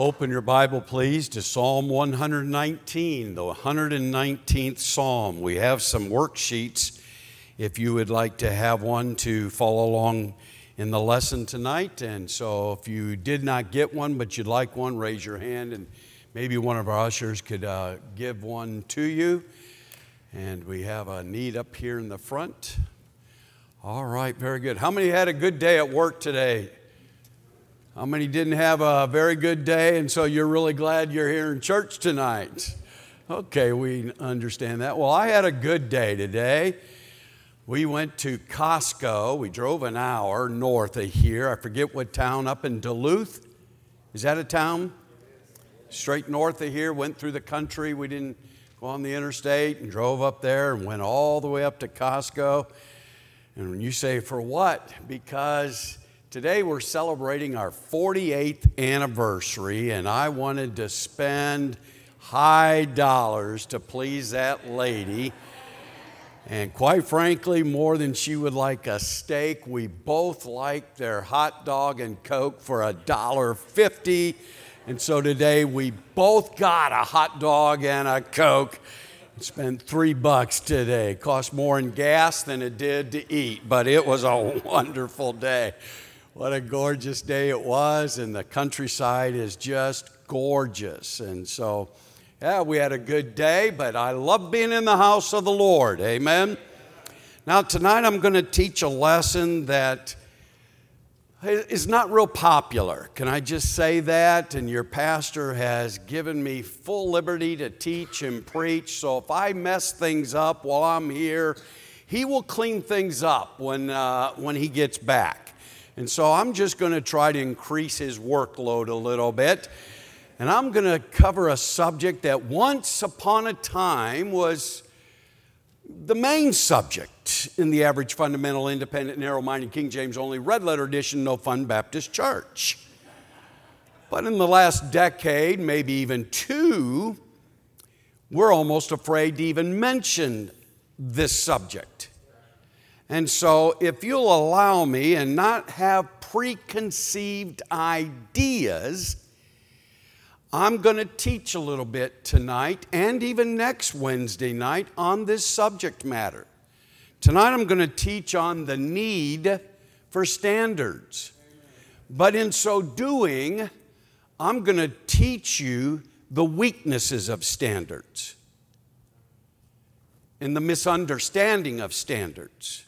Open your Bible, please, to Psalm 119, the 119th Psalm. We have some worksheets if you would like to have one to follow along in the lesson tonight. And so if you did not get one, but you'd like one, raise your hand and maybe one of our ushers could uh, give one to you. And we have a need up here in the front. All right, very good. How many had a good day at work today? How many didn't have a very good day and so you're really glad you're here in church tonight? Okay, we understand that. Well, I had a good day today. We went to Costco. We drove an hour north of here. I forget what town, up in Duluth. Is that a town? Straight north of here, went through the country. We didn't go on the interstate and drove up there and went all the way up to Costco. And when you say, for what? Because Today we're celebrating our 48th anniversary, and I wanted to spend high dollars to please that lady. And quite frankly, more than she would like a steak, we both like their hot dog and Coke for a dollar fifty. And so today we both got a hot dog and a Coke. Spent three bucks today. Cost more in gas than it did to eat, but it was a wonderful day. What a gorgeous day it was, and the countryside is just gorgeous. And so, yeah, we had a good day, but I love being in the house of the Lord. Amen. Now, tonight I'm going to teach a lesson that is not real popular. Can I just say that? And your pastor has given me full liberty to teach and preach. So if I mess things up while I'm here, he will clean things up when, uh, when he gets back. And so I'm just going to try to increase his workload a little bit. And I'm going to cover a subject that once upon a time was the main subject in the average fundamental, independent, narrow minded, King James only, red letter edition, no fun Baptist church. But in the last decade, maybe even two, we're almost afraid to even mention this subject. And so, if you'll allow me and not have preconceived ideas, I'm going to teach a little bit tonight and even next Wednesday night on this subject matter. Tonight, I'm going to teach on the need for standards. But in so doing, I'm going to teach you the weaknesses of standards and the misunderstanding of standards.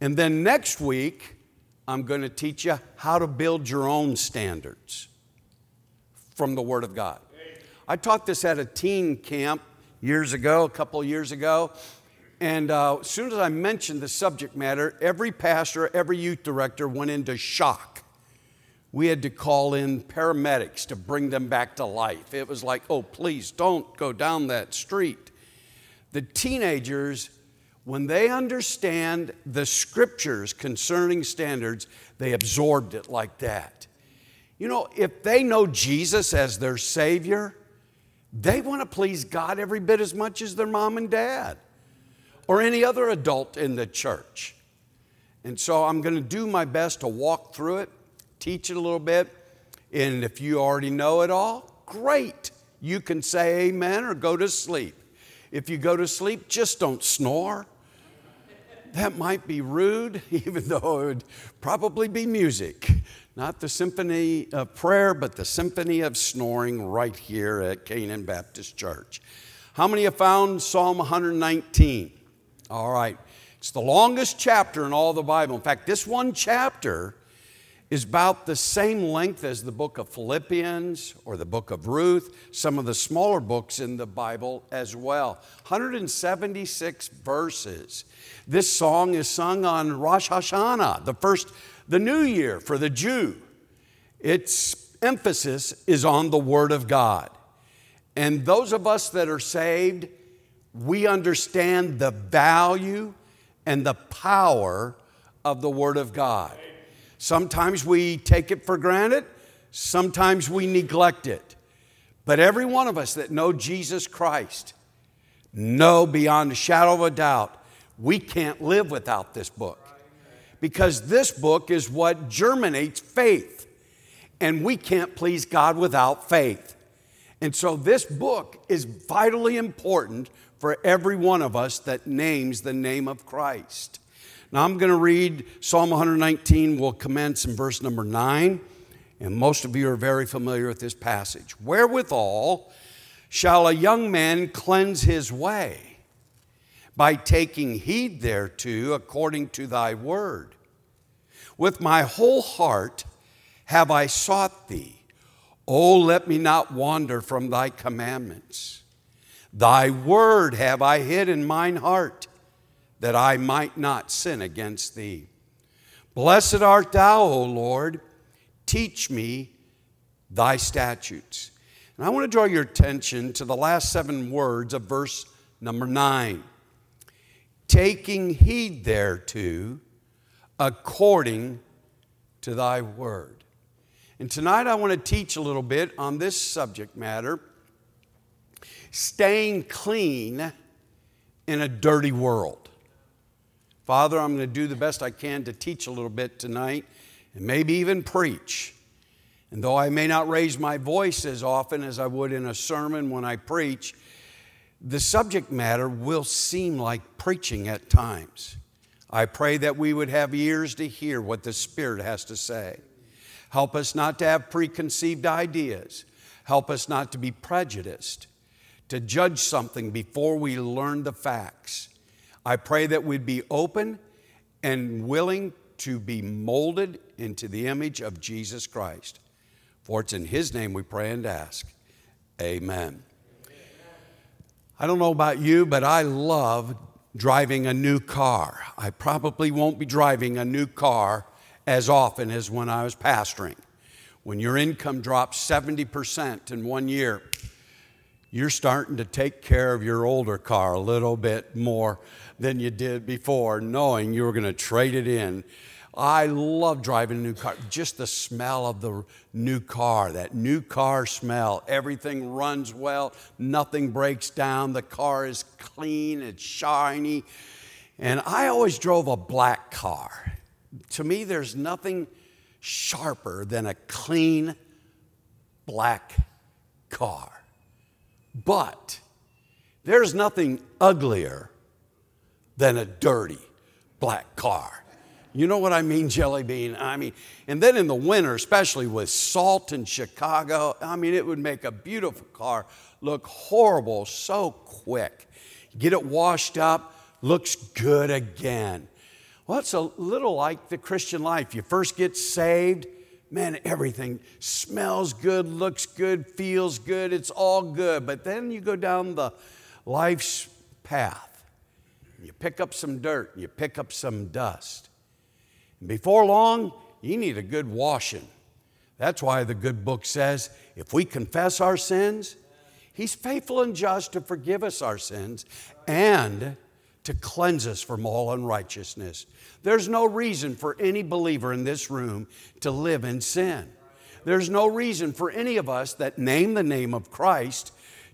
And then next week, I'm going to teach you how to build your own standards from the Word of God. I taught this at a teen camp years ago, a couple years ago. And uh, as soon as I mentioned the subject matter, every pastor, every youth director went into shock. We had to call in paramedics to bring them back to life. It was like, oh, please don't go down that street. The teenagers when they understand the scriptures concerning standards, they absorbed it like that. You know, if they know Jesus as their Savior, they want to please God every bit as much as their mom and dad or any other adult in the church. And so I'm going to do my best to walk through it, teach it a little bit. And if you already know it all, great. You can say amen or go to sleep. If you go to sleep, just don't snore. That might be rude, even though it would probably be music. Not the symphony of prayer, but the symphony of snoring right here at Canaan Baptist Church. How many have found Psalm 119? All right. It's the longest chapter in all the Bible. In fact, this one chapter is about the same length as the book of Philippians or the book of Ruth, some of the smaller books in the Bible as well. 176 verses. This song is sung on Rosh Hashanah, the first, the new year for the Jew. Its emphasis is on the Word of God. And those of us that are saved, we understand the value and the power of the Word of God. Sometimes we take it for granted, sometimes we neglect it. But every one of us that know Jesus Christ know beyond a shadow of a doubt we can't live without this book. Because this book is what germinates faith. and we can't please God without faith. And so this book is vitally important for every one of us that names the name of Christ. Now I'm going to read Psalm 119. We'll commence in verse number 9. And most of you are very familiar with this passage. Wherewithal shall a young man cleanse his way? By taking heed thereto according to thy word. With my whole heart have I sought thee. Oh, let me not wander from thy commandments. Thy word have I hid in mine heart, that I might not sin against thee. Blessed art thou, O Lord. Teach me thy statutes. And I want to draw your attention to the last seven words of verse number nine. Taking heed thereto according to thy word. And tonight I want to teach a little bit on this subject matter staying clean in a dirty world. Father, I'm going to do the best I can to teach a little bit tonight and maybe even preach. And though I may not raise my voice as often as I would in a sermon when I preach, the subject matter will seem like preaching at times. I pray that we would have ears to hear what the Spirit has to say. Help us not to have preconceived ideas. Help us not to be prejudiced, to judge something before we learn the facts. I pray that we'd be open and willing to be molded into the image of Jesus Christ. For it's in His name we pray and ask. Amen. I don't know about you, but I love driving a new car. I probably won't be driving a new car as often as when I was pastoring. When your income drops 70% in one year, you're starting to take care of your older car a little bit more than you did before, knowing you were going to trade it in. I love driving a new car. Just the smell of the new car, that new car smell. Everything runs well, nothing breaks down. The car is clean, it's shiny. And I always drove a black car to me, there's nothing sharper than a clean black car. But there's nothing uglier than a dirty black car. You know what I mean, Jelly Bean? I mean, and then in the winter, especially with salt in Chicago, I mean, it would make a beautiful car look horrible so quick. Get it washed up, looks good again. Well, it's a little like the Christian life. You first get saved, man, everything smells good, looks good, feels good, it's all good. But then you go down the life's path. You pick up some dirt, you pick up some dust. And before long, you need a good washing. That's why the good book says if we confess our sins, He's faithful and just to forgive us our sins and to cleanse us from all unrighteousness. There's no reason for any believer in this room to live in sin. There's no reason for any of us that name the name of Christ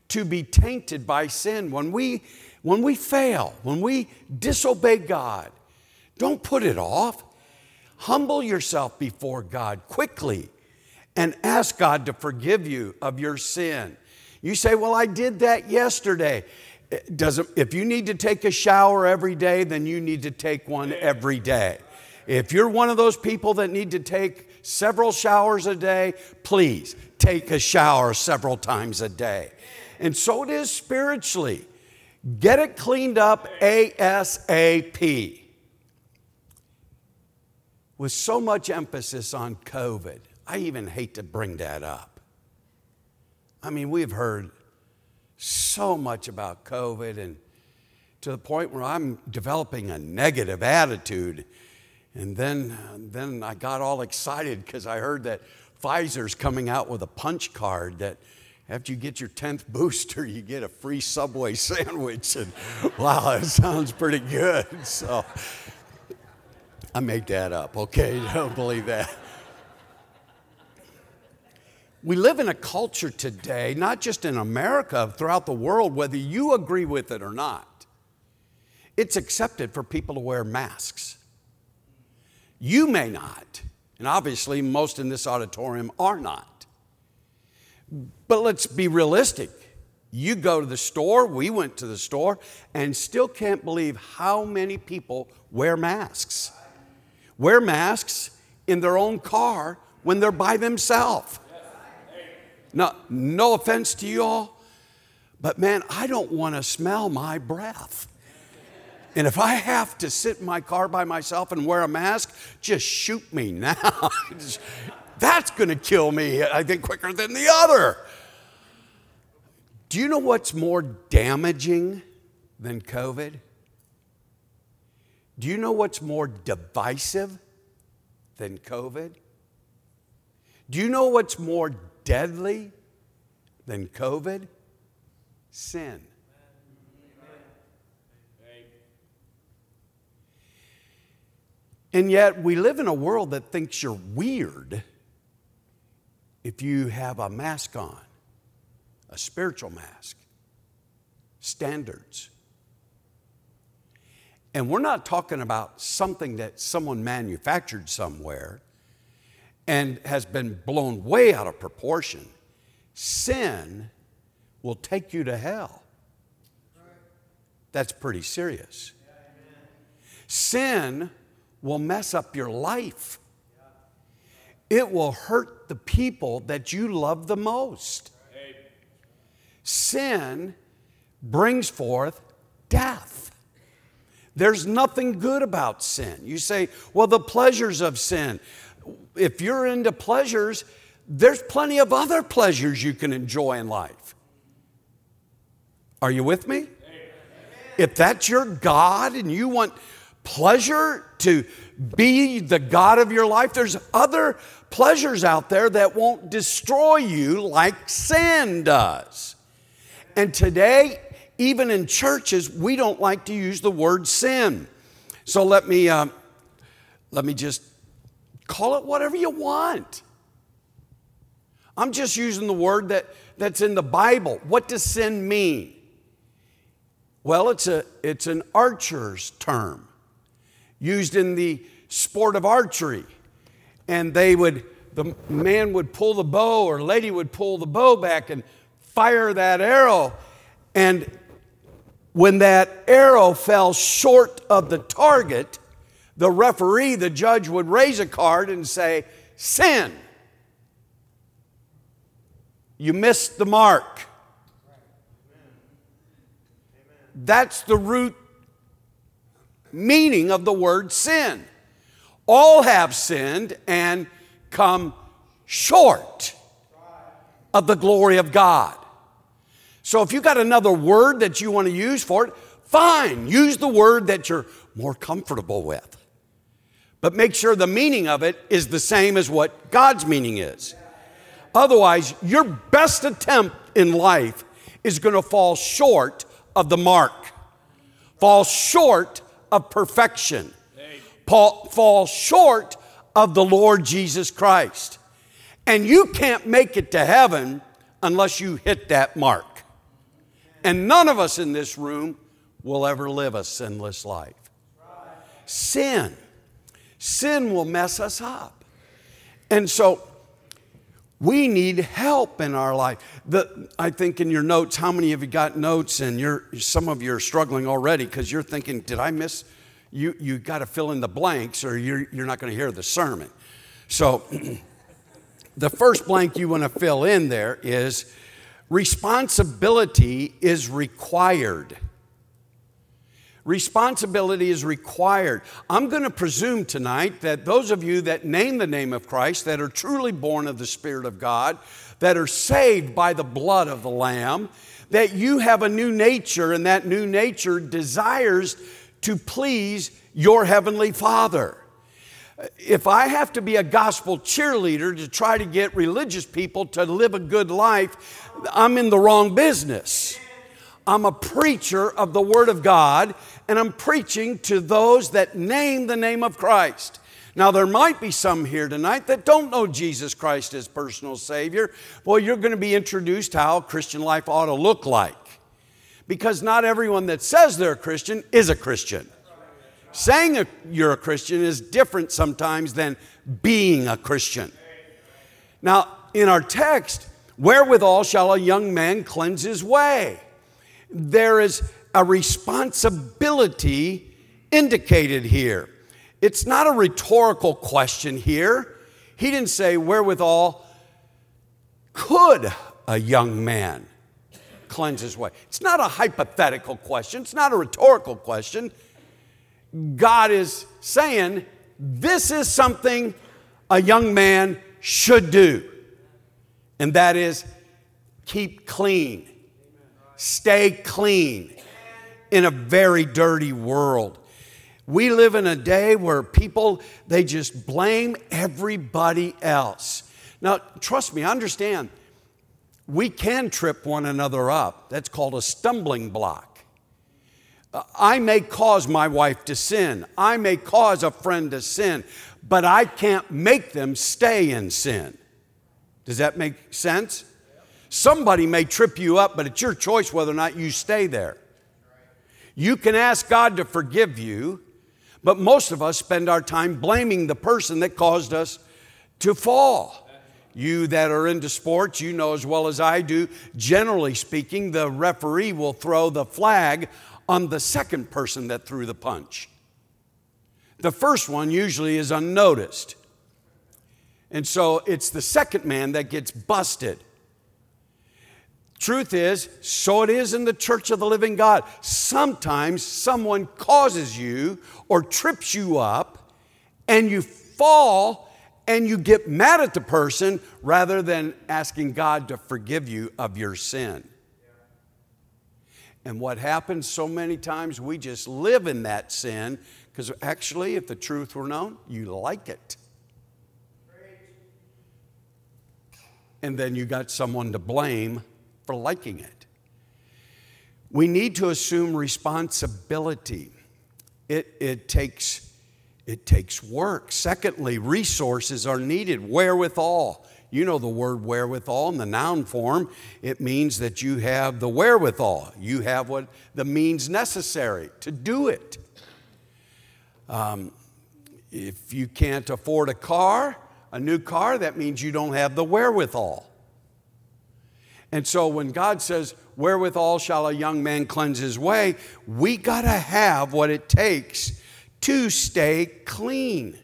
to be tainted by sin. When we, when we fail, when we disobey God, don't put it off. Humble yourself before God quickly and ask God to forgive you of your sin. You say, Well, I did that yesterday doesn't, if you need to take a shower every day, then you need to take one every day. If you're one of those people that need to take several showers a day, please take a shower several times a day. And so it is spiritually. Get it cleaned up ASAP. With so much emphasis on COVID, I even hate to bring that up. I mean, we've heard so much about COVID and to the point where I'm developing a negative attitude. And then, then I got all excited because I heard that Pfizer's coming out with a punch card that after you get your 10th booster, you get a free Subway sandwich. And wow, that sounds pretty good. So I made that up, okay? Don't believe that. We live in a culture today, not just in America, throughout the world, whether you agree with it or not. It's accepted for people to wear masks. You may not, And obviously, most in this auditorium are not. But let's be realistic. You go to the store, we went to the store, and still can't believe how many people wear masks. Wear masks in their own car when they're by themselves. Now, no offense to you all, but man, I don't want to smell my breath. And if I have to sit in my car by myself and wear a mask, just shoot me now. That's going to kill me, I think, quicker than the other. Do you know what's more damaging than COVID? Do you know what's more divisive than COVID? Do you know what's more deadly than COVID? Sin. And yet, we live in a world that thinks you're weird if you have a mask on, a spiritual mask, standards. And we're not talking about something that someone manufactured somewhere and has been blown way out of proportion. Sin will take you to hell. That's pretty serious. Sin will mess up your life. It will hurt the people that you love the most. Sin brings forth death. There's nothing good about sin. You say, well, the pleasures of sin. If you're into pleasures, there's plenty of other pleasures you can enjoy in life. Are you with me? If that's your God and you want pleasure to be the God of your life, there's other pleasures out there that won't destroy you like sin does. And today, even in churches, we don't like to use the word sin. So let me, uh, let me just call it whatever you want. I'm just using the word that, that's in the Bible. What does sin mean? Well, it's, a, it's an archer's term used in the sport of archery. And they would, the man would pull the bow or lady would pull the bow back and fire that arrow. And when that arrow fell short of the target, the referee, the judge, would raise a card and say, Sin. You missed the mark. That's the root meaning of the word sin. All have sinned and come short of the glory of God. So if you've got another word that you want to use for it, fine, use the word that you're more comfortable with. But make sure the meaning of it is the same as what God's meaning is. Otherwise, your best attempt in life is going to fall short of the mark, fall short of perfection, fall short of the Lord Jesus Christ. And you can't make it to heaven unless you hit that mark. And none of us in this room will ever live a sinless life. Sin. Sin will mess us up. And so we need help in our life. The, I think in your notes, how many of you got notes? And you're, some of you are struggling already because you're thinking, did I miss? You, you got to fill in the blanks or you're, you're not going to hear the sermon. So the first blank you want to fill in there is responsibility is required. Responsibility is required. I'm going to presume tonight that those of you that name the name of Christ, that are truly born of the Spirit of God, that are saved by the blood of the Lamb, that you have a new nature, and that new nature desires to please your Heavenly Father. If I have to be a gospel cheerleader to try to get religious people to live a good life, I'm in the wrong business. I'm a preacher of the Word of God, and I'm preaching to those that name the name of Christ. Now, there might be some here tonight that don't know Jesus Christ as personal Savior. Well, you're going to be introduced how Christian life ought to look like. Because not everyone that says they're a Christian is a Christian. Saying a, you're a Christian is different sometimes than being a Christian. Now, in our text, wherewithal shall a young man cleanse his way? There is a responsibility indicated here. It's not a rhetorical question here. He didn't say, wherewithal could a young man cleanse his way? It's not a hypothetical question, it's not a rhetorical question. God is saying, this is something a young man should do, and that is keep clean, stay clean in a very dirty world. We live in a day where people, they just blame everybody else. Now, trust me, understand, we can trip one another up. That's called a stumbling block. Uh, I may cause my wife to sin, I may cause a friend to sin, but I can't make them stay in sin. Does that make sense? Somebody may trip you up, but it's your choice whether or not you stay there. You can ask God to forgive you, but most of us spend our time blaming the person that caused us to fall. You that are into sports, you know as well as I do, generally speaking, the referee will throw the flag on the second person that threw the punch. The first one usually is unnoticed. And so it's the second man that gets busted. Truth is, so it is in the church of the living God. Sometimes someone causes you or trips you up and you fall and you get mad at the person rather than asking God to forgive you of your sin. And what happens so many times, we just live in that sin because actually, if the truth were known, you like it. And then you got someone to blame for liking it. We need to assume responsibility. It, it, takes, it takes work. Secondly, resources are needed, wherewithal. You know the word wherewithal in the noun form. It means that you have the wherewithal. You have what the means necessary to do it. Um, if you can't afford a car, a new car, that means you don't have the wherewithal. And so when God says, Wherewithal shall a young man cleanse his way, we got to have what it takes to stay clean.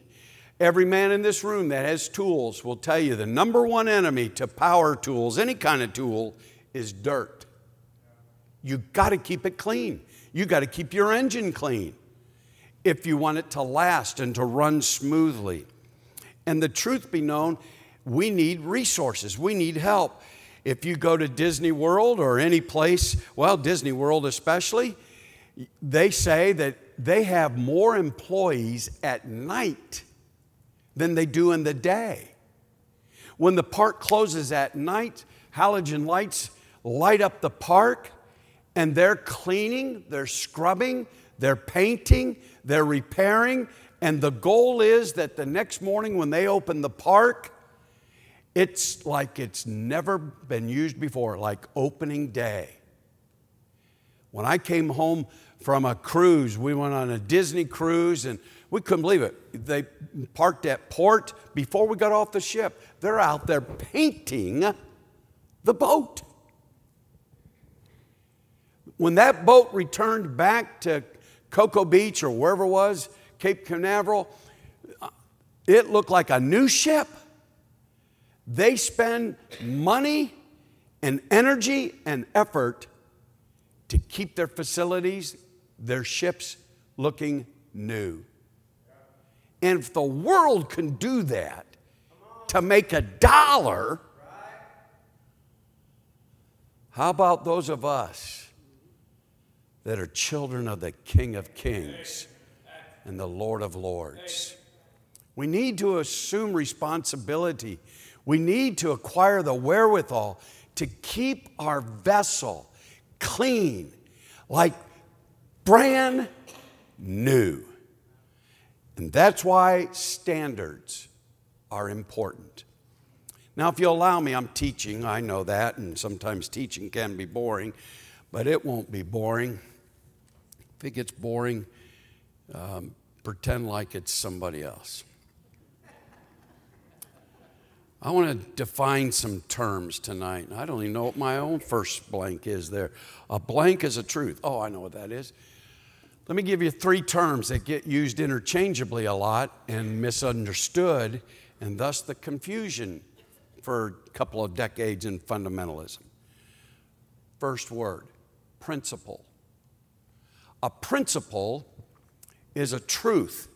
Every man in this room that has tools will tell you the number one enemy to power tools, any kind of tool, is dirt. You got to keep it clean. You got to keep your engine clean if you want it to last and to run smoothly. And the truth be known, we need resources, we need help. If you go to Disney World or any place, well, Disney World especially, they say that they have more employees at night than they do in the day. When the park closes at night, halogen lights light up the park and they're cleaning, they're scrubbing, they're painting, they're repairing, and the goal is that the next morning when they open the park, it's like it's never been used before, like opening day. When I came home from a cruise, we went on a Disney cruise and we couldn't believe it. They parked at port before we got off the ship. They're out there painting the boat. When that boat returned back to Cocoa Beach or wherever it was, Cape Canaveral, it looked like a new ship. They spend money and energy and effort to keep their facilities, their ships looking new. And if the world can do that to make a dollar, how about those of us that are children of the King of Kings and the Lord of Lords? We need to assume responsibility. We need to acquire the wherewithal to keep our vessel clean, like brand new. And that's why standards are important. Now, if you allow me, I'm teaching, I know that, and sometimes teaching can be boring, but it won't be boring. If it gets boring, um, pretend like it's somebody else. I want to define some terms tonight. I don't even know what my own first blank is there. A blank is a truth. Oh, I know what that is. Let me give you three terms that get used interchangeably a lot and misunderstood, and thus the confusion for a couple of decades in fundamentalism. First word principle. A principle is a truth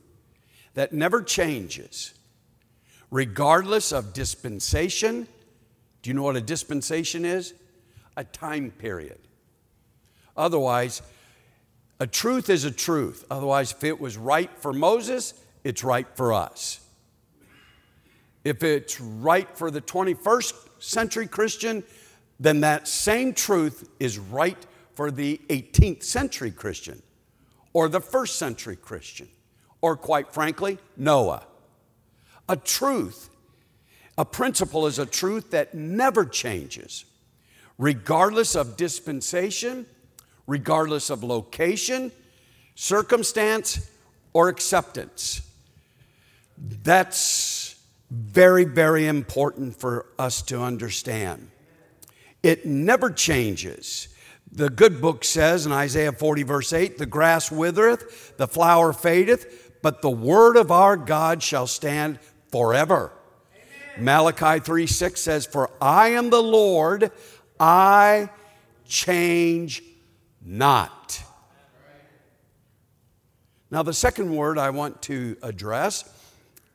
that never changes, regardless of dispensation. Do you know what a dispensation is? A time period. Otherwise, a truth is a truth. Otherwise, if it was right for Moses, it's right for us. If it's right for the 21st century Christian, then that same truth is right for the 18th century Christian or the first century Christian or, quite frankly, Noah. A truth, a principle is a truth that never changes, regardless of dispensation, regardless of location, circumstance, or acceptance. That's very, very important for us to understand. It never changes. The good book says in Isaiah 40, verse 8, the grass withereth, the flower fadeth, but the word of our God shall stand forever. Amen. Malachi 3, 6 says, For I am the Lord, I change not. Now, the second word I want to address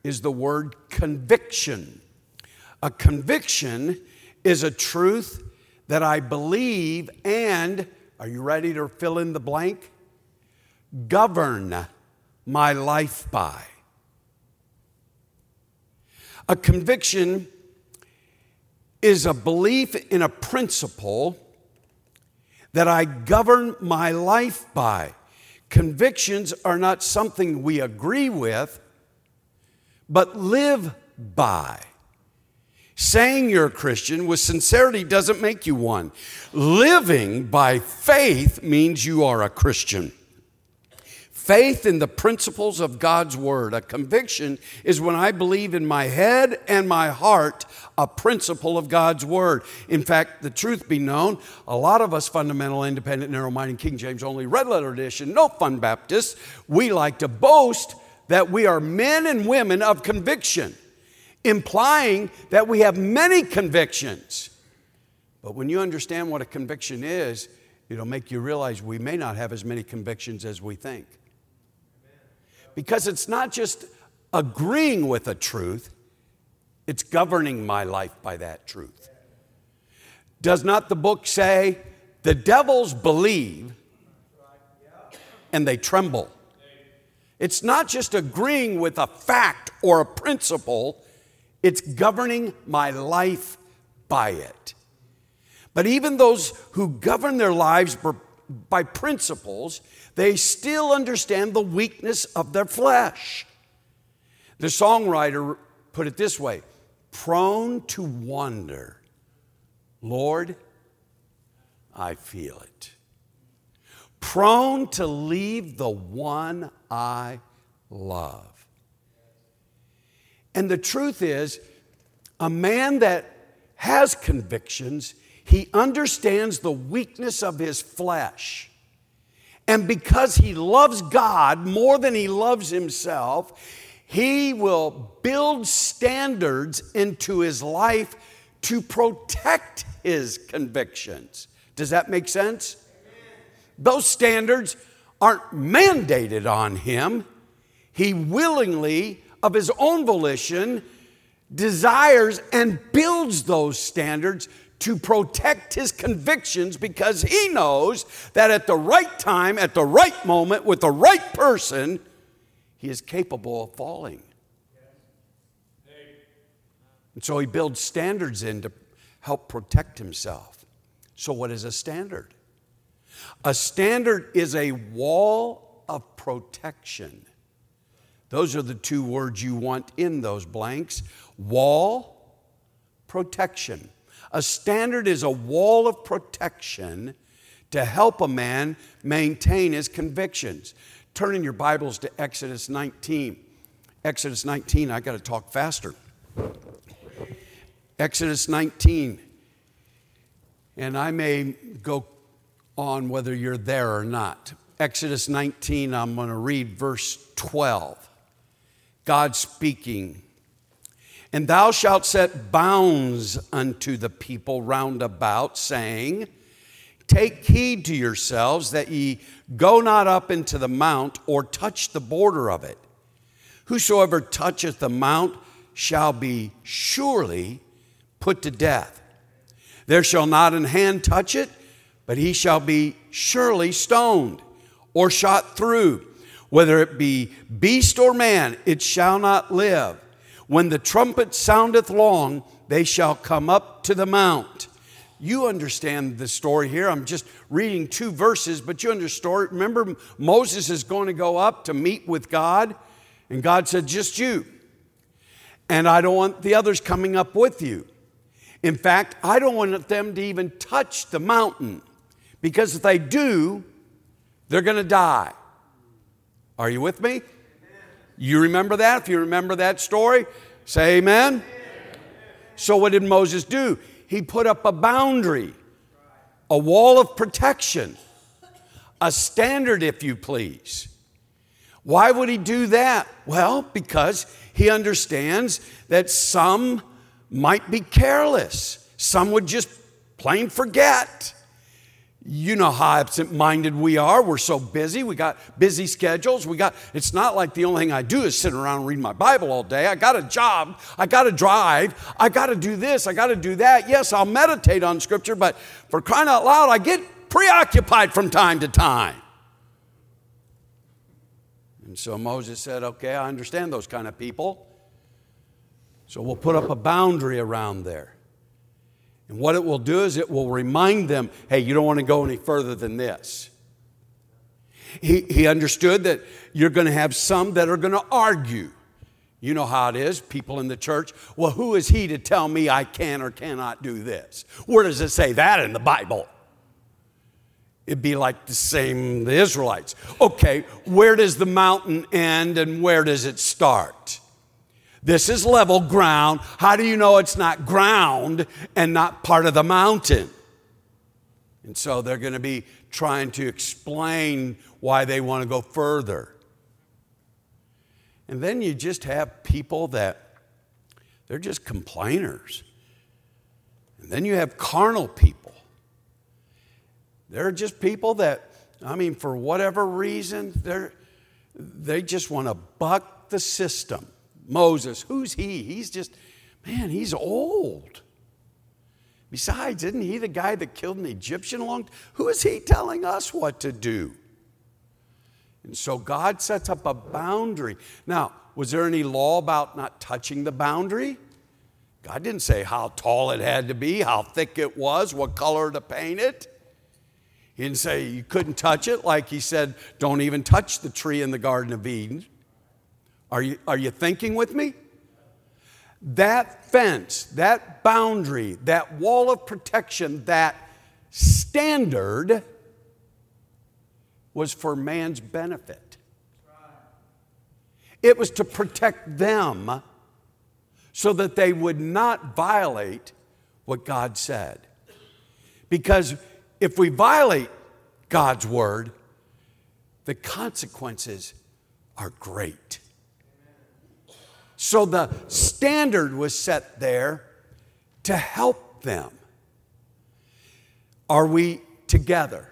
is the word conviction. A conviction is a truth that I believe and, are you ready to fill in the blank? Govern my life by. A conviction is a belief in a principle that I govern my life by. Convictions are not something we agree with, but live by. Saying you're a Christian with sincerity doesn't make you one. Living by faith means you are a Christian. Faith in the principles of God's word. A conviction is when I believe in my head and my heart a principle of God's word. In fact, the truth be known, a lot of us fundamental, independent, narrow minded, King James only, red letter edition, no fun Baptists, we like to boast that we are men and women of conviction implying that we have many convictions. But when you understand what a conviction is, it'll make you realize we may not have as many convictions as we think. Because it's not just agreeing with a truth, it's governing my life by that truth. Does not the book say the devils believe and they tremble? It's not just agreeing with a fact or a principle, it's governing my life by it. But even those who govern their lives by principles, they still understand the weakness of their flesh. The songwriter put it this way prone to wonder, Lord, I feel it. Prone to leave the one I love. And the truth is, a man that has convictions, he understands the weakness of his flesh. And because he loves God more than he loves himself, he will build standards into his life to protect his convictions. Does that make sense? Those standards aren't mandated on him. He willingly of his own volition, desires and builds those standards to protect his convictions because he knows that at the right time, at the right moment, with the right person, he is capable of falling. And so he builds standards in to help protect himself. So, what is a standard? A standard is a wall of protection. Those are the two words you want in those blanks wall, protection. A standard is a wall of protection to help a man maintain his convictions, turn in your Bibles to Exodus 19. Exodus 19, I got to talk faster. Exodus 19. And I may go on whether you're there or not. Exodus 19, I'm going to read verse 12. God speaking. And thou shalt set bounds unto the people round about, saying, Take heed to yourselves that ye go not up into the mount or touch the border of it. Whosoever toucheth the mount shall be surely put to death. There shall not an hand touch it, but he shall be surely stoned or shot through. Whether it be beast or man, it shall not live. When the trumpet soundeth long, they shall come up to the mount. You understand the story here. I'm just reading two verses, but you understand. Remember, Moses is going to go up to meet with God, and God said, Just you. And I don't want the others coming up with you. In fact, I don't want them to even touch the mountain, because if they do, they're going to die. Are you with me? You remember that? If you remember that story, say amen. So, what did Moses do? He put up a boundary, a wall of protection, a standard, if you please. Why would he do that? Well, because he understands that some might be careless, some would just plain forget. You know how absent minded we are. We're so busy. We got busy schedules. We got, it's not like the only thing I do is sit around and read my Bible all day. I got a job. I got to drive. I got to do this. I got to do that. Yes, I'll meditate on Scripture, but for crying out loud, I get preoccupied from time to time. And so Moses said, Okay, I understand those kind of people. So we'll put up a boundary around there. And what it will do is it will remind them hey, you don't want to go any further than this. He, he understood that you're going to have some that are going to argue. You know how it is, people in the church. Well, who is he to tell me I can or cannot do this? Where does it say that in the Bible? It'd be like the same the Israelites. Okay, where does the mountain end and where does it start? This is level ground. How do you know it's not ground and not part of the mountain? And so they're going to be trying to explain why they want to go further. And then you just have people that they're just complainers. And then you have carnal people. They're just people that, I mean, for whatever reason, they're, they just want to buck the system. Moses, who's he? He's just, man, he's old. Besides, isn't he the guy that killed an Egyptian long? Who is he telling us what to do? And so God sets up a boundary. Now, was there any law about not touching the boundary? God didn't say how tall it had to be, how thick it was, what color to paint it. He didn't say you couldn't touch it, like he said, don't even touch the tree in the Garden of Eden. Are you, are you thinking with me? That fence, that boundary, that wall of protection, that standard was for man's benefit. It was to protect them so that they would not violate what God said. Because if we violate God's word, the consequences are great. So the standard was set there to help them. Are we together?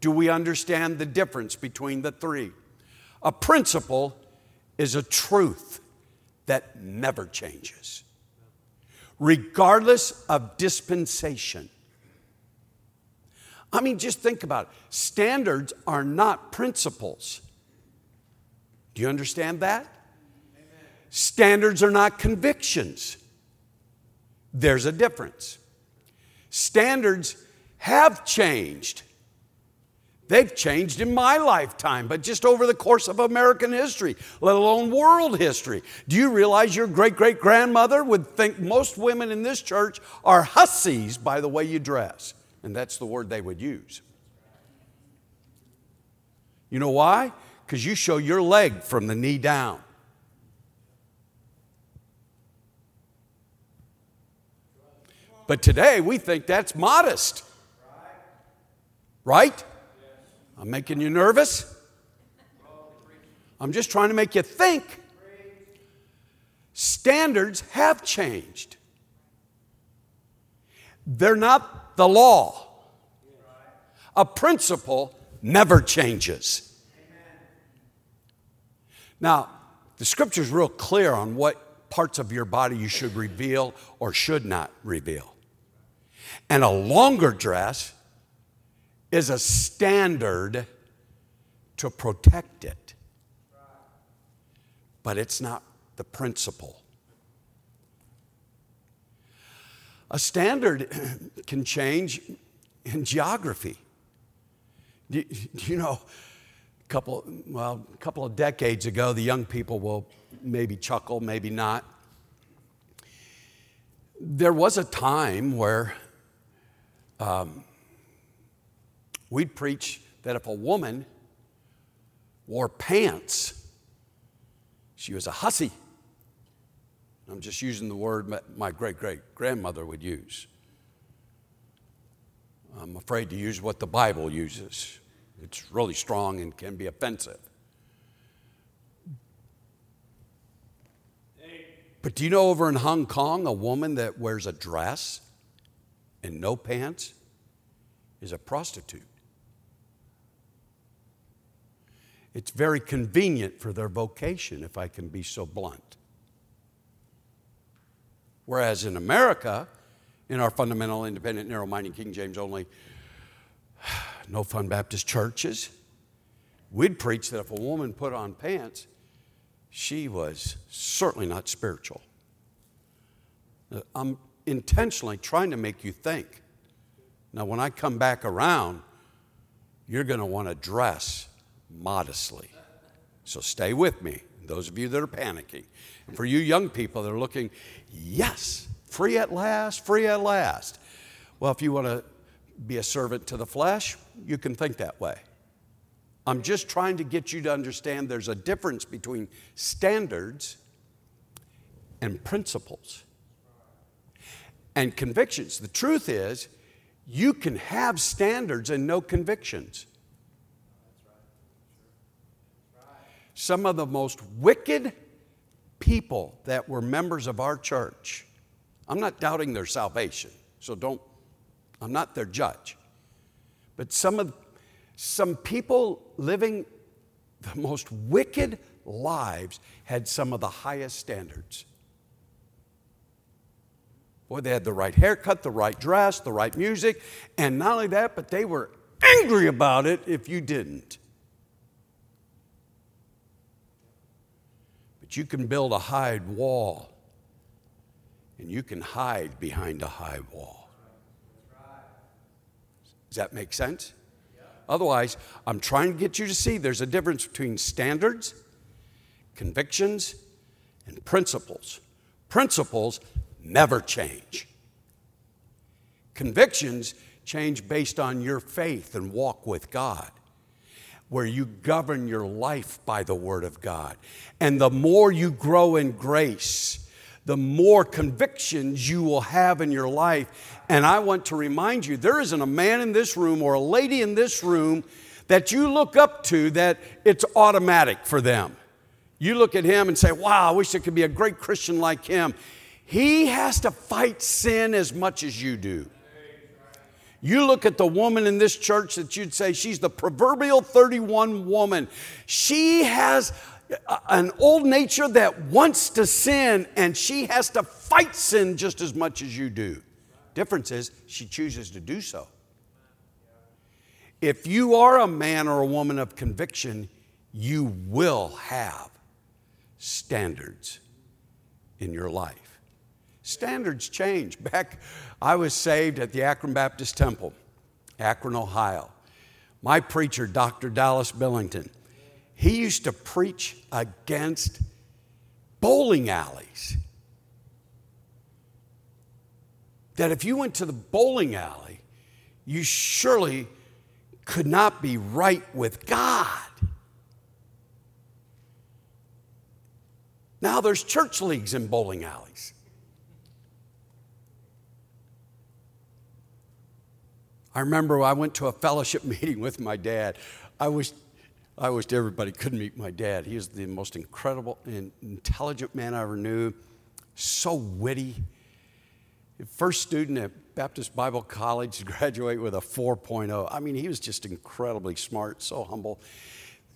Do we understand the difference between the three? A principle is a truth that never changes, regardless of dispensation. I mean, just think about it. Standards are not principles. Do you understand that? Standards are not convictions. There's a difference. Standards have changed. They've changed in my lifetime, but just over the course of American history, let alone world history. Do you realize your great great grandmother would think most women in this church are hussies by the way you dress? And that's the word they would use. You know why? Because you show your leg from the knee down. But today we think that's modest. Right? I'm making you nervous? I'm just trying to make you think. Standards have changed. They're not the law. A principle never changes. Now, the scripture is real clear on what parts of your body you should reveal or should not reveal. And a longer dress is a standard to protect it, but it's not the principle. A standard can change in geography. Do you know, a couple, well, a couple of decades ago, the young people will maybe chuckle, maybe not. There was a time where um, we'd preach that if a woman wore pants, she was a hussy. I'm just using the word my great great grandmother would use. I'm afraid to use what the Bible uses. It's really strong and can be offensive. But do you know over in Hong Kong, a woman that wears a dress and no pants is a prostitute? It's very convenient for their vocation, if I can be so blunt. Whereas in America, in our fundamental, independent, narrow minded, King James only, no fun Baptist churches, we'd preach that if a woman put on pants, she was certainly not spiritual. I'm intentionally trying to make you think. Now, when I come back around, you're going to want to dress modestly. So stay with me, those of you that are panicking. And for you young people that are looking, yes, free at last, free at last. Well, if you want to be a servant to the flesh, you can think that way. I'm just trying to get you to understand there's a difference between standards and principles and convictions. The truth is, you can have standards and no convictions. Some of the most wicked people that were members of our church. I'm not doubting their salvation, so don't, I'm not their judge. But some of some people living the most wicked lives had some of the highest standards. Boy, they had the right haircut, the right dress, the right music, and not only that, but they were angry about it if you didn't. But you can build a high wall, and you can hide behind a high wall. Does that make sense? Otherwise, I'm trying to get you to see there's a difference between standards, convictions, and principles. Principles never change. Convictions change based on your faith and walk with God where you govern your life by the Word of God. And the more you grow in grace, the more convictions you will have in your life. And I want to remind you there isn't a man in this room or a lady in this room that you look up to that it's automatic for them. You look at him and say, Wow, I wish there could be a great Christian like him. He has to fight sin as much as you do. You look at the woman in this church that you'd say she's the proverbial 31 woman. She has an old nature that wants to sin, and she has to fight sin just as much as you do. Difference is she chooses to do so. If you are a man or a woman of conviction, you will have standards in your life. Standards change. Back, I was saved at the Akron Baptist Temple, Akron, Ohio. My preacher, Dr. Dallas Billington, he used to preach against bowling alleys. That if you went to the bowling alley, you surely could not be right with God. Now there's church leagues in bowling alleys. I remember I went to a fellowship meeting with my dad. I wish, I wished everybody could meet my dad. He is the most incredible and intelligent man I ever knew, so witty. First student at Baptist Bible College to graduate with a 4.0. I mean, he was just incredibly smart, so humble.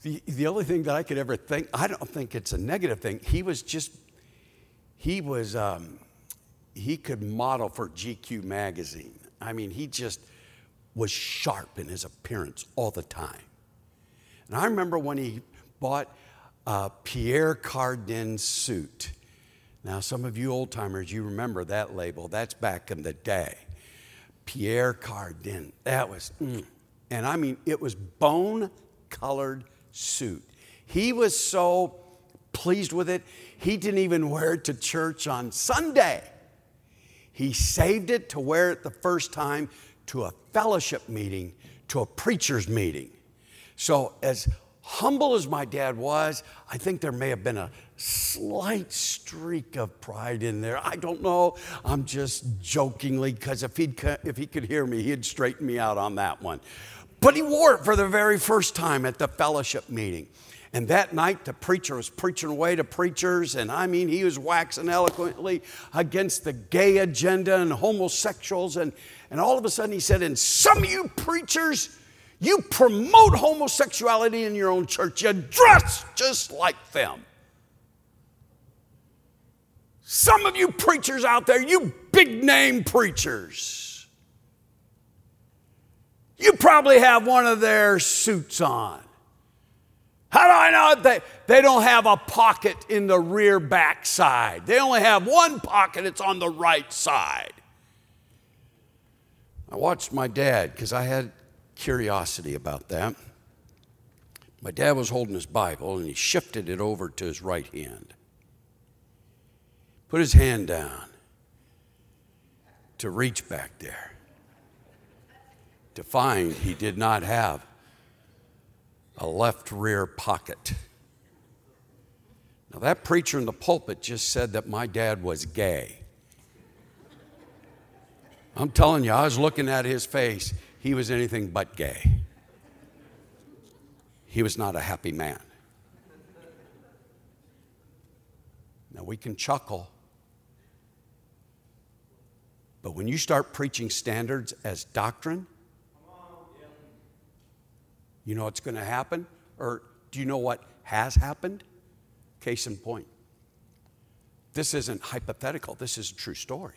The, the only thing that I could ever think, I don't think it's a negative thing, he was just, he was, um, he could model for GQ magazine. I mean, he just, was sharp in his appearance all the time. And I remember when he bought a Pierre Cardin suit. Now, some of you old timers, you remember that label. That's back in the day. Pierre Cardin. That was, mm. and I mean, it was bone colored suit. He was so pleased with it, he didn't even wear it to church on Sunday. He saved it to wear it the first time to a fellowship meeting to a preacher's meeting. So, as humble as my dad was, I think there may have been a slight streak of pride in there. I don't know. I'm just jokingly, because if, he'd, if he could hear me, he'd straighten me out on that one. But he wore it for the very first time at the fellowship meeting. And that night, the preacher was preaching away to preachers, and I mean, he was waxing eloquently against the gay agenda and homosexuals. And, and all of a sudden, he said, And some of you preachers, you promote homosexuality in your own church, you dress just like them. Some of you preachers out there, you big name preachers, you probably have one of their suits on. How do I know they, they don't have a pocket in the rear back side? They only have one pocket, it's on the right side. I watched my dad because I had curiosity about that. My dad was holding his Bible and he shifted it over to his right hand. Put his hand down to reach back there to find he did not have a left rear pocket. Now, that preacher in the pulpit just said that my dad was gay. I'm telling you, I was looking at his face. He was anything but gay. He was not a happy man. Now, we can chuckle, but when you start preaching standards as doctrine, you know what's going to happen? Or do you know what has happened? Case in point. This isn't hypothetical, this is a true story.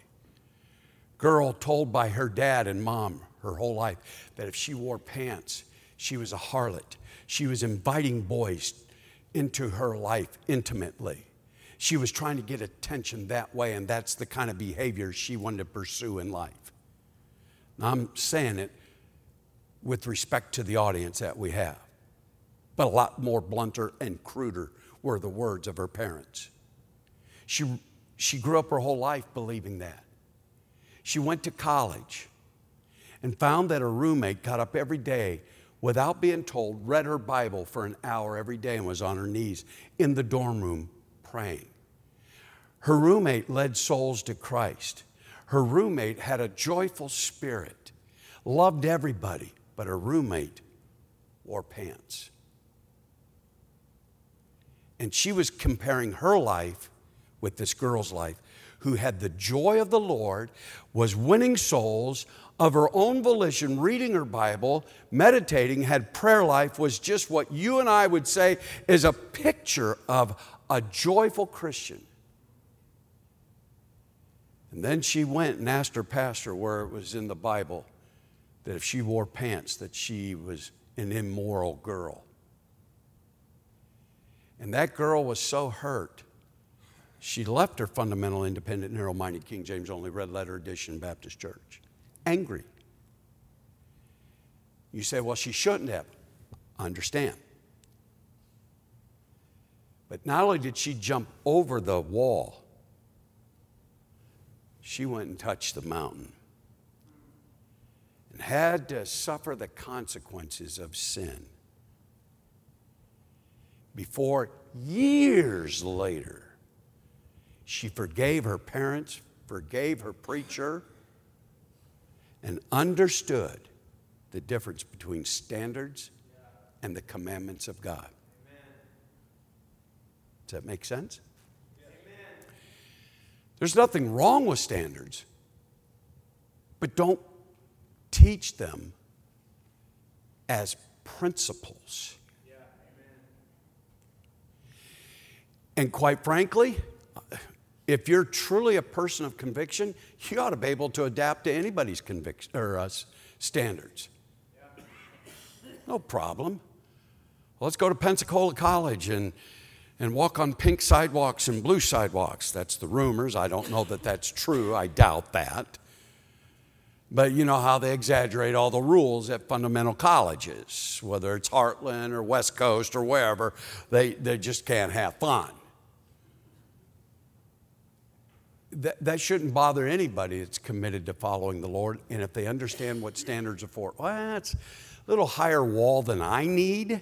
Girl told by her dad and mom her whole life that if she wore pants, she was a harlot. She was inviting boys into her life intimately. She was trying to get attention that way, and that's the kind of behavior she wanted to pursue in life. Now, I'm saying it with respect to the audience that we have. But a lot more blunter and cruder were the words of her parents. She, she grew up her whole life believing that. She went to college and found that her roommate got up every day without being told, read her Bible for an hour every day, and was on her knees in the dorm room praying. Her roommate led souls to Christ. Her roommate had a joyful spirit, loved everybody, but her roommate wore pants. And she was comparing her life with this girl's life who had the joy of the Lord, was winning souls of her own volition, reading her Bible, meditating, had prayer life, was just what you and I would say is a picture of a joyful Christian. And then she went and asked her pastor where it was in the Bible that if she wore pants, that she was an immoral girl. And that girl was so hurt, she left her fundamental, independent, narrow minded King James only red letter edition Baptist church. Angry. You say, well, she shouldn't have. I understand. But not only did she jump over the wall, she went and touched the mountain had to suffer the consequences of sin before years later She forgave her parents, forgave her preacher, and understood the difference between standards and the commandments of God. Does that make sense? There's nothing wrong with standards, but don't teach them as principles. And quite frankly, if you're truly a person of conviction, you ought to be able to adapt to anybody's conviction or uh, standards. No problem. Let's go to Pensacola College and, and walk on pink sidewalks and blue sidewalks. That's the rumors. I don't know that that's true. I doubt that. But you know how they exaggerate all the rules at fundamental colleges, whether it's Heartland or West Coast or wherever, they, they just can't have fun. that, that shouldn't bother anybody that's committed to following the Lord. And if they understand what standards are for, well, that's a little higher wall than I need.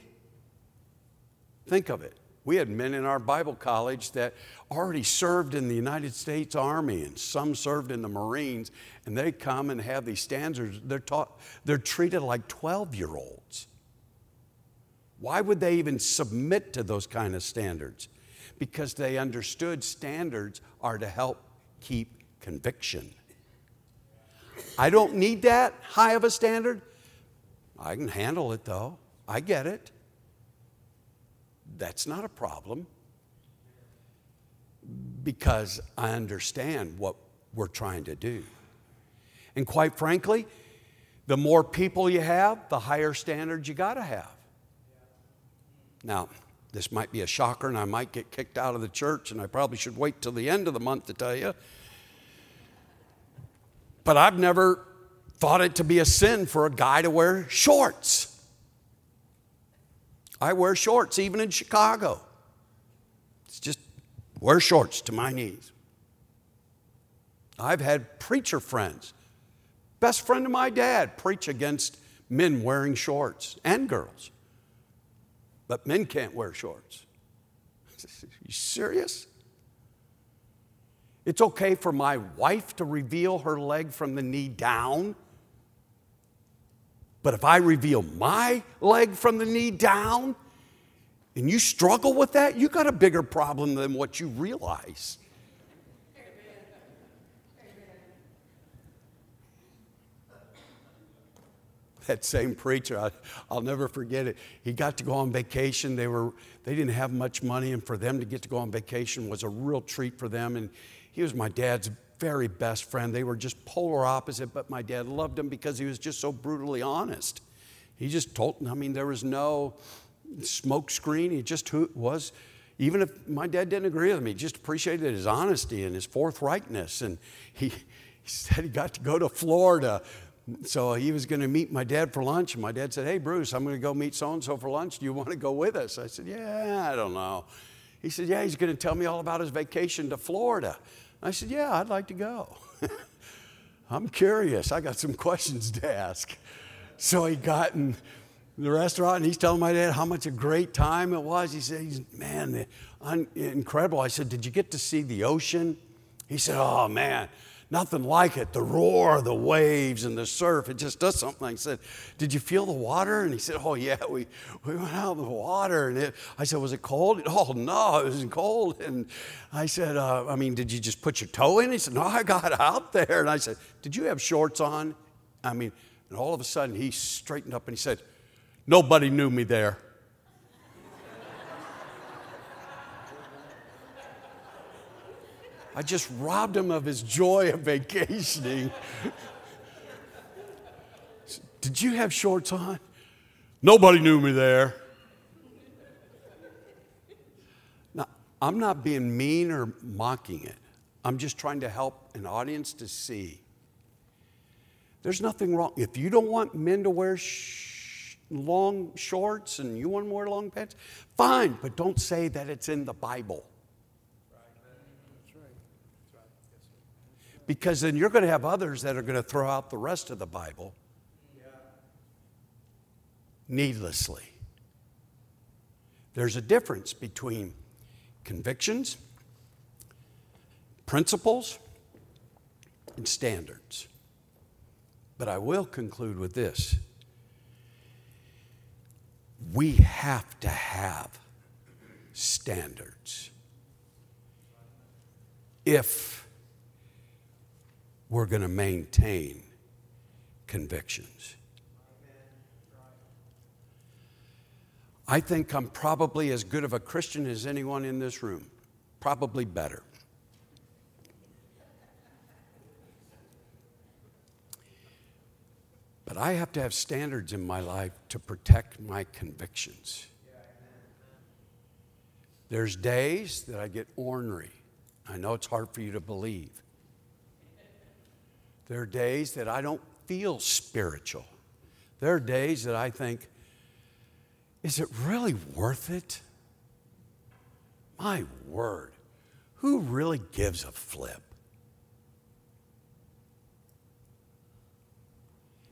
Think of it. We had men in our Bible college that already served in the United States Army and some served in the Marines, and they come and have these standards. They're, taught, they're treated like 12 year olds. Why would they even submit to those kind of standards? Because they understood standards are to help keep conviction. I don't need that high of a standard. I can handle it though. I get it. That's not a problem because I understand what we're trying to do. And quite frankly, the more people you have, the higher standards you got to have. Now, this might be a shocker and I might get kicked out of the church, and I probably should wait till the end of the month to tell you. But I've never thought it to be a sin for a guy to wear shorts. I wear shorts even in Chicago. It's just wear shorts to my knees. I've had preacher friends, best friend of my dad, preach against men wearing shorts and girls but men can't wear shorts. you serious? It's okay for my wife to reveal her leg from the knee down. But if I reveal my leg from the knee down and you struggle with that, you got a bigger problem than what you realize. that same preacher, I, will never forget it. He got to go on vacation. They, were, they didn't have much money, and for them to get to go on vacation was a real treat for them. And he was my dad's very best friend. They were just polar opposite, but my dad loved him because he was just so brutally honest. He just told, I mean, there was no smoke screen. He just was, even if my dad didn't agree with him, he just appreciated his honesty and his forthrightness. And he, he said he got to go to Florida so he was going to meet my dad for lunch, and my dad said, Hey, Bruce, I'm going to go meet so and so for lunch. Do you want to go with us? I said, Yeah, I don't know. He said, Yeah, he's going to tell me all about his vacation to Florida. I said, Yeah, I'd like to go. I'm curious. I got some questions to ask. So he got in the restaurant and he's telling my dad how much a great time it was. He said, Man, incredible. I said, Did you get to see the ocean? He said, Oh, man nothing like it. The roar, of the waves, and the surf, it just does something. I said, Did you feel the water? And he said, Oh, yeah, we, we went out in the water. And it, I said, Was it cold? Oh, no, it wasn't cold. And I said, uh, I mean, did you just put your toe in? He said, No, I got out there. And I said, Did you have shorts on? I mean, and all of a sudden he straightened up and he said, Nobody knew me there. I just robbed him of his joy of vacationing. Did you have shorts on? Nobody knew me there. Now, I'm not being mean or mocking it. I'm just trying to help an audience to see. There's nothing wrong. If you don't want men to wear sh- long shorts and you want to wear long pants, fine, but don't say that it's in the Bible. Because then you're going to have others that are going to throw out the rest of the Bible needlessly. There's a difference between convictions principles and standards. But I will conclude with this we have to have standards if we're going to maintain convictions. I think I'm probably as good of a Christian as anyone in this room, probably better. But I have to have standards in my life to protect my convictions. There's days that I get ornery. I know it's hard for you to believe. There are days that I don't feel spiritual. There are days that I think, is it really worth it? My word, who really gives a flip?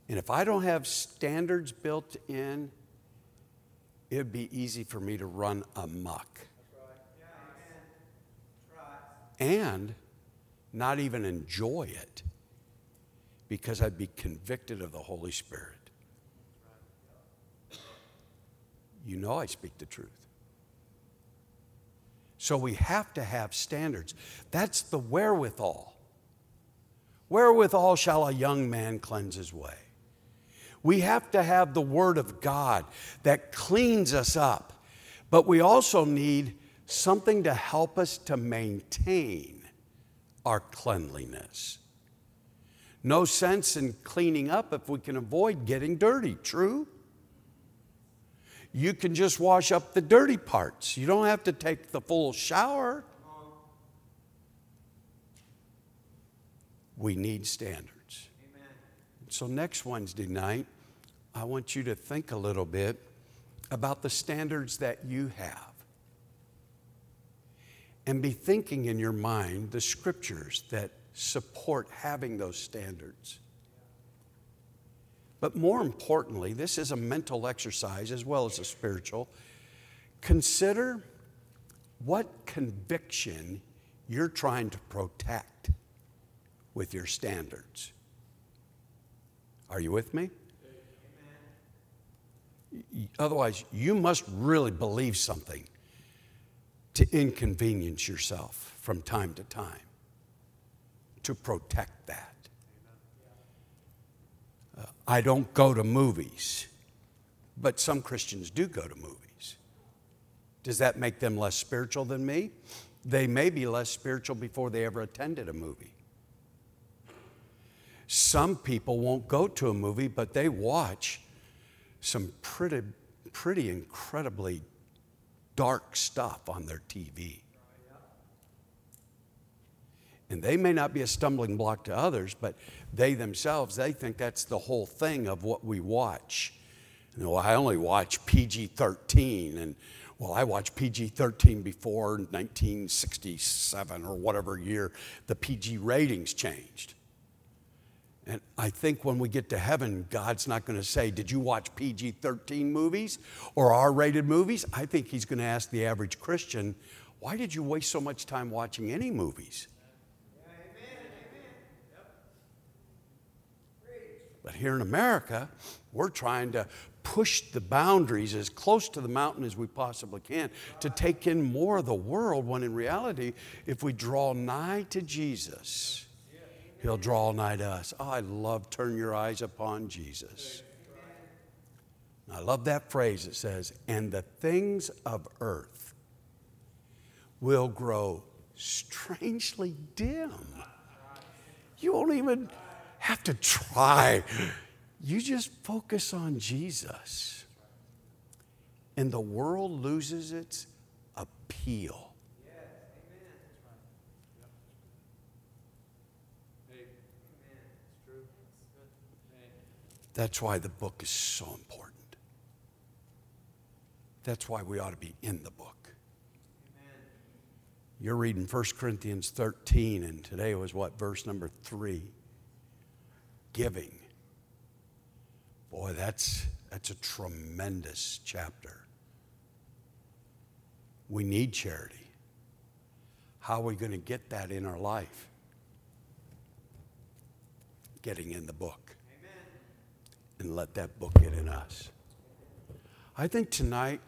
And if I don't have standards built in, it'd be easy for me to run amok. And not even enjoy it because I'd be convicted of the Holy Spirit. You know I speak the truth. So we have to have standards. That's the wherewithal. Wherewithal shall a young man cleanse his way. We have to have the Word of God that cleans us up, but we also need something to help us to maintain our cleanliness. No sense in cleaning up if we can avoid getting dirty, true? You can just wash up the dirty parts. You don't have to take the full shower. We need standards. So, next Wednesday night, I want you to think a little bit about the standards that you have. And be thinking in your mind the scriptures that support having those standards. But more importantly, this is a mental exercise as well as a spiritual. Consider what conviction you're trying to protect with your standards. Are you with me? Otherwise, you must really believe something to inconvenience yourself from time to time to protect that. Uh, I don't go to movies, but some Christians do go to movies. Does that make them less spiritual than me? They may be less spiritual before they ever attended a movie. Some people won't go to a movie, but they watch some pretty, pretty incredibly dark stuff on their TV. And they may not be a stumbling block to others, but they themselves, they think that's the whole thing of what we watch. You know, I only watch PG 13, and well, I watched PG 13 before 1967 or whatever year the PG ratings changed. And I think when we get to heaven, God's not going to say, Did you watch PG 13 movies or R rated movies? I think He's going to ask the average Christian, Why did you waste so much time watching any movies? But here in America, we're trying to push the boundaries as close to the mountain as we possibly can to take in more of the world, when in reality, if we draw nigh to Jesus, He'll draw nigh to us. Oh, I love turn your eyes upon Jesus. I love that phrase. It says, and the things of earth will grow strangely dim. You won't even have to try. You just focus on Jesus. And the world loses its appeal. That's why the book is so important. That's why we ought to be in the book. Amen. You're reading 1 Corinthians 13, and today was what, verse number three? Giving. Boy, that's, that's a tremendous chapter. We need charity. How are we going to get that in our life? Getting in the book. Amen. And let that book get in us. I think tonight,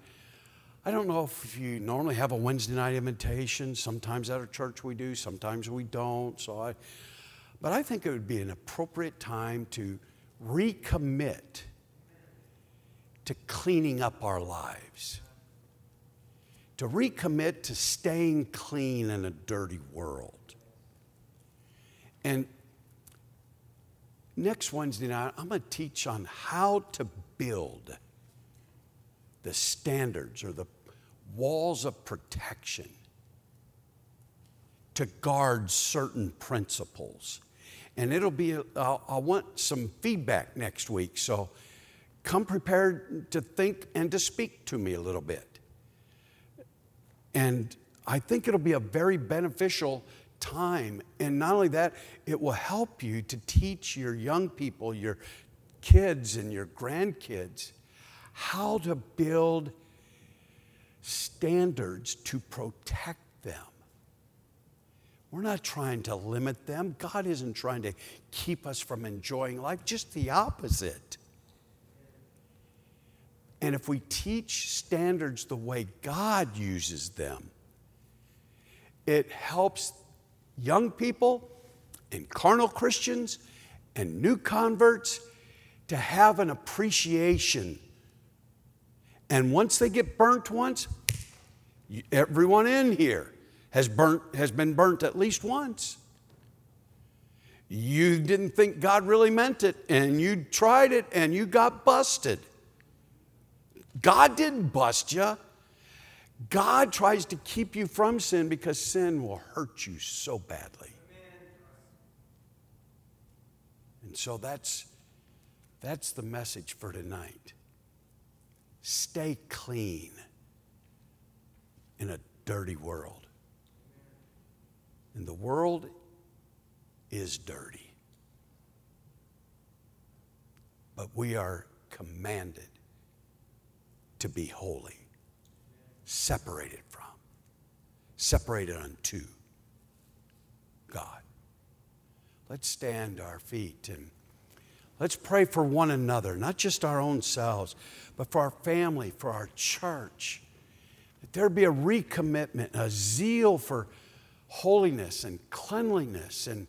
I don't know if you normally have a Wednesday night invitation. Sometimes at our church we do, sometimes we don't. So I, but I think it would be an appropriate time to recommit to cleaning up our lives, to recommit to staying clean in a dirty world. And next Wednesday night, I'm going to teach on how to build the standards or the walls of protection to guard certain principles. And it'll be, uh, I want some feedback next week. So come prepared to think and to speak to me a little bit. And I think it'll be a very beneficial time. And not only that, it will help you to teach your young people, your kids, and your grandkids how to build standards to protect them. We're not trying to limit them. God isn't trying to keep us from enjoying life, just the opposite. And if we teach standards the way God uses them, it helps young people and carnal Christians and new converts to have an appreciation. And once they get burnt once, everyone in here has, burnt, has been burnt at least once. You didn't think God really meant it, and you tried it, and you got busted. God didn't bust you. God tries to keep you from sin because sin will hurt you so badly. And so that's, that's the message for tonight. Stay clean in a dirty world. And the world is dirty. But we are commanded to be holy, separated from, separated unto God. Let's stand our feet and let's pray for one another, not just our own selves, but for our family, for our church. That there be a recommitment, a zeal for holiness and cleanliness, and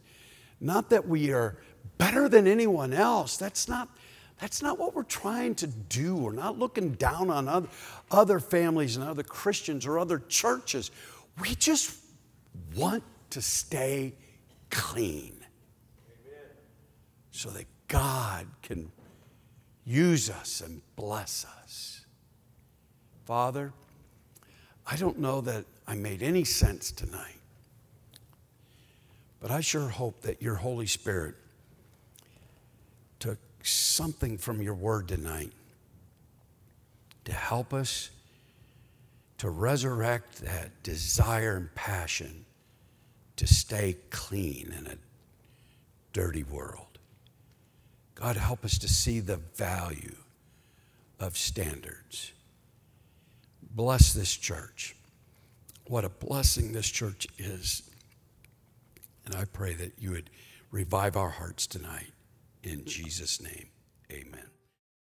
not that we are better than anyone else. That's not that's not what we're trying to do. We're not looking down on other, other families and other Christians or other churches. We just want to stay clean so that God can use us and bless us. Father, I don't know that I made any sense tonight, but I sure hope that your Holy Spirit took something from your word tonight to help us to resurrect that desire and passion to stay clean in a dirty world. God, help us to see the value of standards. Bless this church. What a blessing this church is. And I pray that you would revive our hearts tonight. In Jesus' name, amen.